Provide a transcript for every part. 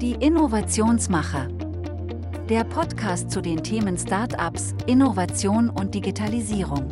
Die Innovationsmacher. Der Podcast zu den Themen Startups, Innovation und Digitalisierung.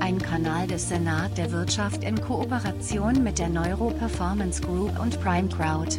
Ein Kanal des Senat der Wirtschaft in Kooperation mit der Neuro Performance Group und Prime Crowd.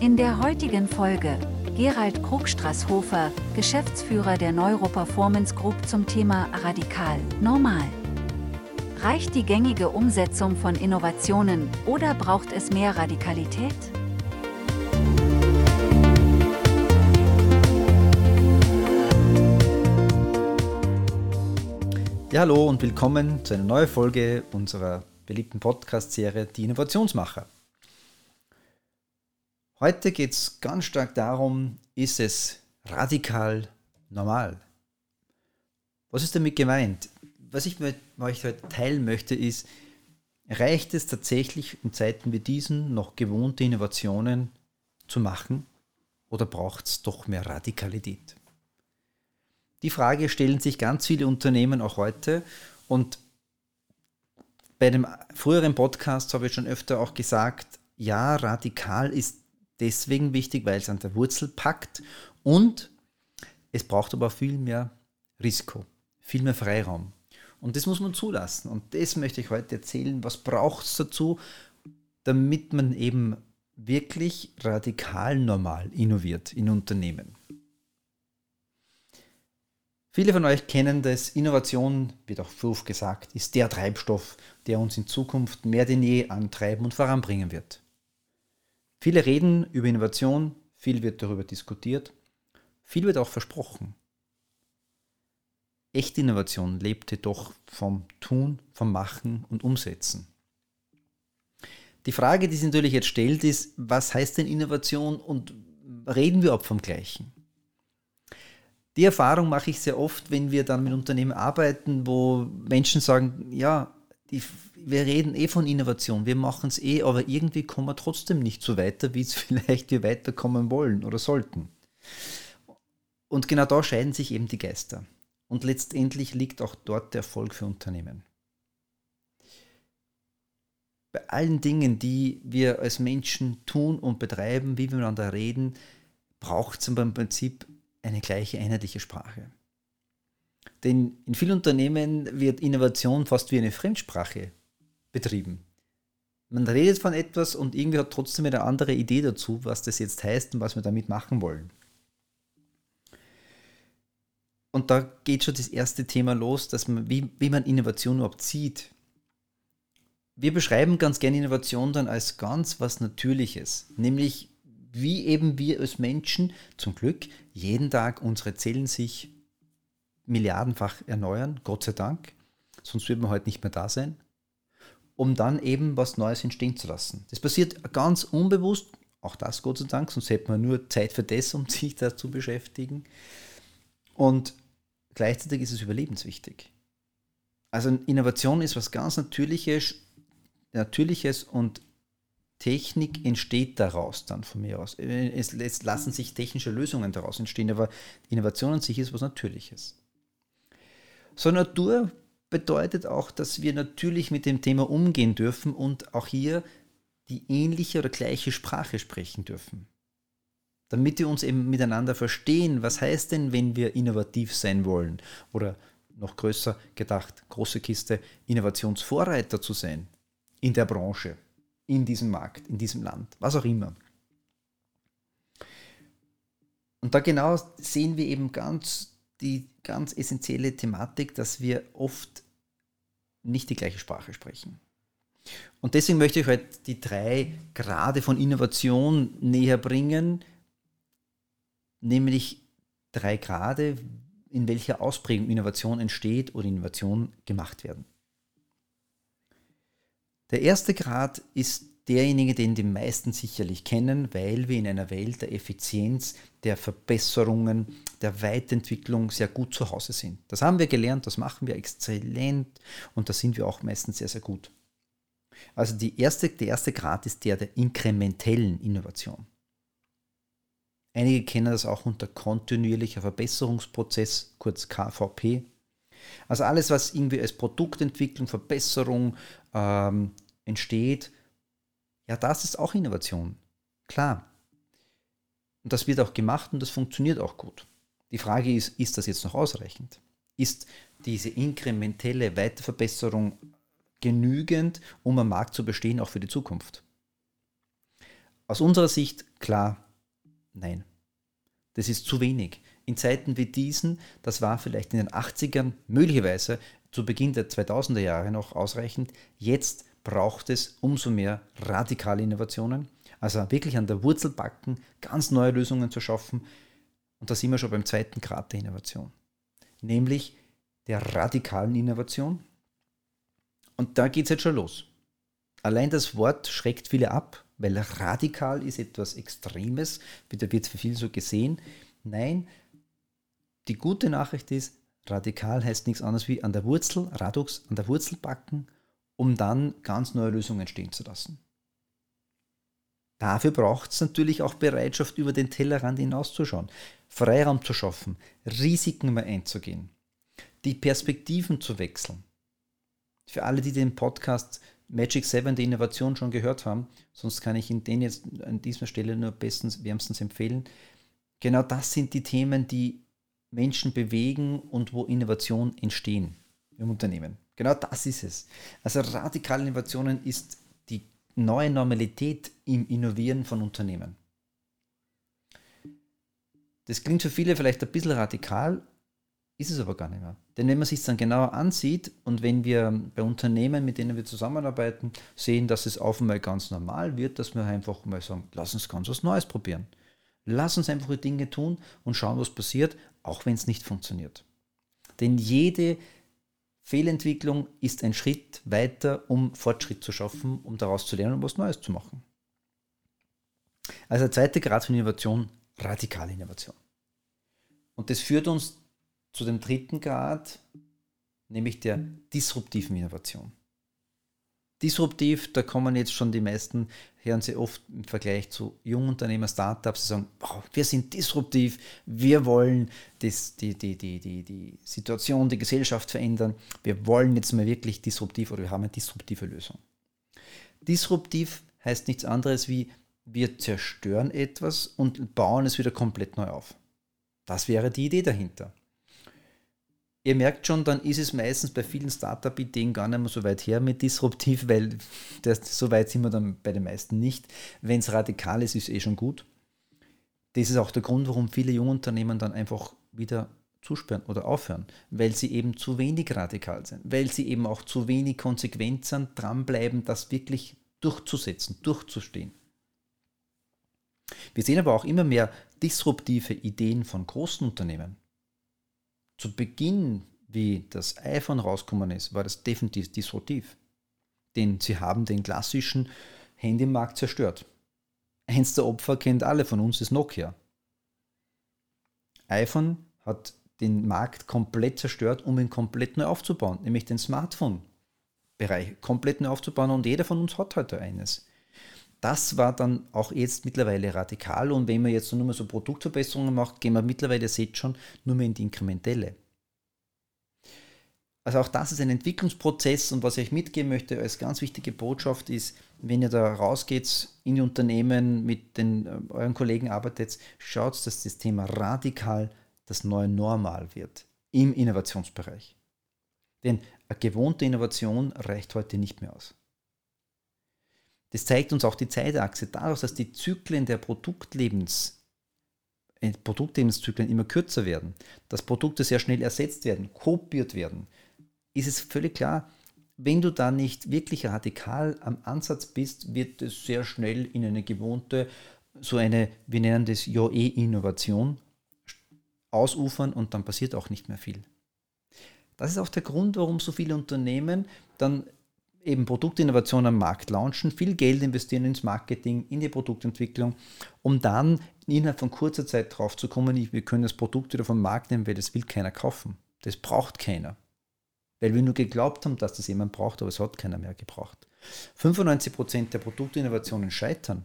In der heutigen Folge Gerald Krugstraßhofer, Geschäftsführer der Neuroperformance Group zum Thema Radikal Normal. Reicht die gängige Umsetzung von Innovationen oder braucht es mehr Radikalität? Ja, hallo und willkommen zu einer neuen Folge unserer beliebten Podcast-Serie Die Innovationsmacher. Heute geht es ganz stark darum, ist es radikal normal? Was ist damit gemeint? Was ich mit euch heute teilen möchte, ist, reicht es tatsächlich in Zeiten wie diesen noch gewohnte Innovationen zu machen oder braucht es doch mehr Radikalität? Die Frage stellen sich ganz viele Unternehmen auch heute und bei dem früheren Podcast habe ich schon öfter auch gesagt, ja, radikal ist deswegen wichtig, weil es an der Wurzel packt und es braucht aber viel mehr Risiko, viel mehr Freiraum. Und das muss man zulassen. Und das möchte ich heute erzählen. Was braucht es dazu, damit man eben wirklich radikal normal innoviert in Unternehmen? Viele von euch kennen das. Innovation, wird auch oft gesagt, ist der Treibstoff, der uns in Zukunft mehr denn je antreiben und voranbringen wird. Viele reden über Innovation, viel wird darüber diskutiert, viel wird auch versprochen. Echte Innovation lebt jedoch vom Tun, vom Machen und Umsetzen. Die Frage, die sich natürlich jetzt stellt, ist, was heißt denn Innovation und reden wir auch vom Gleichen? Die Erfahrung mache ich sehr oft, wenn wir dann mit Unternehmen arbeiten, wo Menschen sagen, ja, die, wir reden eh von Innovation, wir machen es eh, aber irgendwie kommen wir trotzdem nicht so weiter, wie es vielleicht wir weiterkommen wollen oder sollten. Und genau da scheiden sich eben die Geister. Und letztendlich liegt auch dort der Erfolg für Unternehmen. Bei allen Dingen, die wir als Menschen tun und betreiben, wie wir miteinander reden, braucht es im Prinzip eine gleiche einheitliche Sprache. Denn in vielen Unternehmen wird Innovation fast wie eine Fremdsprache betrieben. Man redet von etwas und irgendwie hat trotzdem eine andere Idee dazu, was das jetzt heißt und was wir damit machen wollen. Und da geht schon das erste Thema los, dass man, wie, wie man Innovation überhaupt sieht. Wir beschreiben ganz gerne Innovation dann als ganz was Natürliches, nämlich wie eben wir als Menschen zum Glück jeden Tag unsere Zellen sich milliardenfach erneuern, Gott sei Dank, sonst würden wir heute nicht mehr da sein, um dann eben was Neues entstehen zu lassen. Das passiert ganz unbewusst, auch das Gott sei Dank, sonst hätte man nur Zeit für das, um sich da zu beschäftigen. Und gleichzeitig ist es überlebenswichtig. Also Innovation ist was ganz Natürliches, Natürliches und Technik entsteht daraus dann von mir aus. Es, lassen sich technische Lösungen daraus entstehen, aber Innovation an sich ist was Natürliches. So Natur bedeutet auch, dass wir natürlich mit dem Thema umgehen dürfen und auch hier die ähnliche oder gleiche Sprache sprechen dürfen. Damit wir uns eben miteinander verstehen, was heißt denn, wenn wir innovativ sein wollen oder noch größer gedacht, große Kiste, Innovationsvorreiter zu sein in der Branche, in diesem Markt, in diesem Land, was auch immer. Und da genau sehen wir eben ganz die ganz essentielle Thematik, dass wir oft nicht die gleiche Sprache sprechen. Und deswegen möchte ich heute die drei Grade von Innovation näher bringen, nämlich drei Grade, in welcher Ausprägung Innovation entsteht oder Innovation gemacht werden. Der erste Grad ist derjenige, den die meisten sicherlich kennen, weil wir in einer Welt der Effizienz, der Verbesserungen, der Weiterentwicklung sehr gut zu Hause sind. Das haben wir gelernt, das machen wir exzellent und da sind wir auch meistens sehr, sehr gut. Also die erste, der erste Grad ist der der inkrementellen Innovation. Einige kennen das auch unter kontinuierlicher Verbesserungsprozess, kurz KVP. Also alles, was irgendwie als Produktentwicklung, Verbesserung ähm, entsteht, ja, das ist auch Innovation. Klar. Und das wird auch gemacht und das funktioniert auch gut. Die Frage ist, ist das jetzt noch ausreichend? Ist diese inkrementelle Weiterverbesserung genügend, um am Markt zu bestehen, auch für die Zukunft? Aus unserer Sicht klar, nein. Das ist zu wenig. In Zeiten wie diesen, das war vielleicht in den 80ern möglicherweise zu Beginn der 2000er Jahre noch ausreichend. Jetzt braucht es umso mehr radikale Innovationen, also wirklich an der Wurzel backen, ganz neue Lösungen zu schaffen. Und da sind wir schon beim zweiten Grad der Innovation, nämlich der radikalen Innovation. Und da geht es jetzt schon los. Allein das Wort schreckt viele ab, weil radikal ist etwas Extremes, da wird für viele so gesehen. Nein, die gute Nachricht ist, radikal heißt nichts anderes wie an der Wurzel, Radux, an der Wurzel backen, um dann ganz neue Lösungen entstehen zu lassen. Dafür braucht es natürlich auch Bereitschaft, über den Tellerrand hinauszuschauen, Freiraum zu schaffen, Risiken mal einzugehen, die Perspektiven zu wechseln. Für alle, die den Podcast Magic 7 der Innovation schon gehört haben, sonst kann ich Ihnen den jetzt an dieser Stelle nur bestens, wärmstens empfehlen. Genau das sind die Themen, die Menschen bewegen und wo Innovationen entstehen im Unternehmen. Genau das ist es. Also radikale Innovationen ist die neue Normalität im Innovieren von Unternehmen. Das klingt für viele vielleicht ein bisschen radikal, ist es aber gar nicht mehr. Denn wenn man sich dann genauer ansieht und wenn wir bei Unternehmen, mit denen wir zusammenarbeiten, sehen, dass es auf einmal ganz normal wird, dass wir einfach mal sagen, lass uns ganz was Neues probieren. Lass uns einfach die Dinge tun und schauen, was passiert, auch wenn es nicht funktioniert. Denn jede Fehlentwicklung ist ein Schritt weiter, um Fortschritt zu schaffen, um daraus zu lernen und was Neues zu machen. Also der zweite Grad von Innovation, radikale Innovation. Und das führt uns zu dem dritten Grad, nämlich der disruptiven Innovation. Disruptiv, da kommen jetzt schon die meisten, hören Sie oft im Vergleich zu Jungunternehmer, Startups, die sagen, wow, wir sind disruptiv, wir wollen das, die, die, die, die, die Situation, die Gesellschaft verändern, wir wollen jetzt mal wirklich disruptiv oder wir haben eine disruptive Lösung. Disruptiv heißt nichts anderes wie, wir zerstören etwas und bauen es wieder komplett neu auf. Das wäre die Idee dahinter. Ihr merkt schon, dann ist es meistens bei vielen Startup-Ideen gar nicht mehr so weit her mit disruptiv, weil das, so weit sind wir dann bei den meisten nicht. Wenn es radikal ist, ist es eh schon gut. Das ist auch der Grund, warum viele Jungunternehmen dann einfach wieder zusperren oder aufhören, weil sie eben zu wenig radikal sind, weil sie eben auch zu wenig konsequent sind, dranbleiben, das wirklich durchzusetzen, durchzustehen. Wir sehen aber auch immer mehr disruptive Ideen von großen Unternehmen zu Beginn, wie das iPhone rausgekommen ist, war das definitiv disruptiv. Denn sie haben den klassischen Handymarkt zerstört. Eins der Opfer kennt alle von uns, ist Nokia. iPhone hat den Markt komplett zerstört, um ihn komplett neu aufzubauen, nämlich den Smartphone-Bereich komplett neu aufzubauen und jeder von uns hat heute eines. Das war dann auch jetzt mittlerweile radikal und wenn man jetzt nur mehr so Produktverbesserungen macht, gehen wir mittlerweile, seht schon, nur mehr in die Inkrementelle. Also auch das ist ein Entwicklungsprozess und was ich euch mitgeben möchte als ganz wichtige Botschaft ist, wenn ihr da rausgeht in die Unternehmen mit den, äh, euren Kollegen arbeitet, schaut, dass das Thema radikal das neue Normal wird im Innovationsbereich. Denn eine gewohnte Innovation reicht heute nicht mehr aus. Das zeigt uns auch die Zeitachse daraus, dass die Zyklen der Produktlebens, äh, Produktlebenszyklen immer kürzer werden, dass Produkte sehr schnell ersetzt werden, kopiert werden, ist es völlig klar, wenn du da nicht wirklich radikal am Ansatz bist, wird es sehr schnell in eine gewohnte, so eine, wir nennen das JE-Innovation, ausufern und dann passiert auch nicht mehr viel. Das ist auch der Grund, warum so viele Unternehmen dann eben Produktinnovationen am Markt launchen, viel Geld investieren ins Marketing, in die Produktentwicklung, um dann innerhalb von kurzer Zeit drauf zu kommen, wir können das Produkt wieder vom Markt nehmen, weil das will keiner kaufen. Das braucht keiner. Weil wir nur geglaubt haben, dass das jemand braucht, aber es hat keiner mehr gebraucht. 95% der Produktinnovationen scheitern.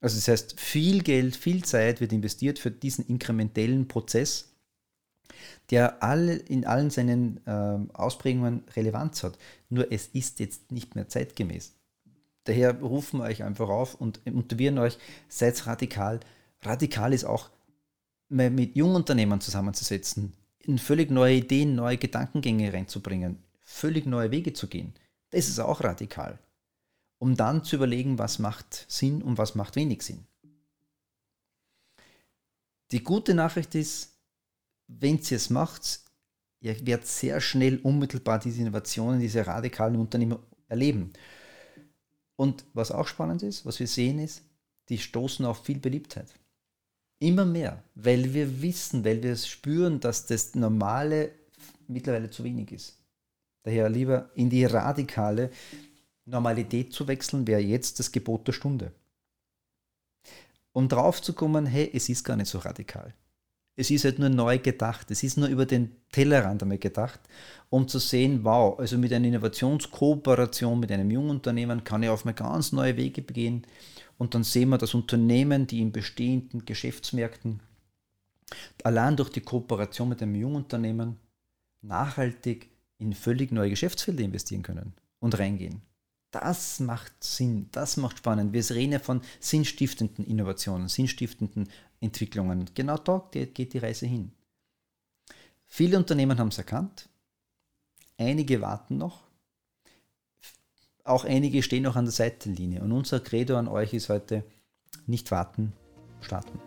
Also das heißt, viel Geld, viel Zeit wird investiert für diesen inkrementellen Prozess, der alle, in allen seinen äh, Ausprägungen Relevanz hat. Nur es ist jetzt nicht mehr zeitgemäß. Daher rufen wir euch einfach auf und motivieren euch, seid radikal. Radikal ist auch mit Jungunternehmern zusammenzusetzen, in völlig neue Ideen, neue Gedankengänge reinzubringen, völlig neue Wege zu gehen. Das ist auch radikal. Um dann zu überlegen, was macht Sinn und was macht wenig Sinn. Die gute Nachricht ist, wenn ihr es macht, ihr werdet sehr schnell unmittelbar diese Innovationen, diese radikalen Unternehmen erleben. Und was auch spannend ist, was wir sehen ist, die stoßen auf viel Beliebtheit. Immer mehr, weil wir wissen, weil wir es spüren, dass das Normale mittlerweile zu wenig ist. Daher lieber in die radikale Normalität zu wechseln, wäre jetzt das Gebot der Stunde. Um drauf zu kommen, hey, es ist gar nicht so radikal. Es ist halt nur neu gedacht. Es ist nur über den Tellerrand einmal gedacht, um zu sehen, wow, also mit einer Innovationskooperation mit einem jungen Unternehmen kann ich auf mal ganz neue Wege begehen. Und dann sehen wir, dass Unternehmen, die in bestehenden Geschäftsmärkten allein durch die Kooperation mit einem jungen Unternehmen nachhaltig in völlig neue Geschäftsfelder investieren können und reingehen. Das macht Sinn, das macht spannend. Wir reden ja von sinnstiftenden Innovationen, sinnstiftenden Entwicklungen. Genau da geht die Reise hin. Viele Unternehmen haben es erkannt, einige warten noch, auch einige stehen noch an der Seitenlinie. Und unser Credo an euch ist heute, nicht warten, starten.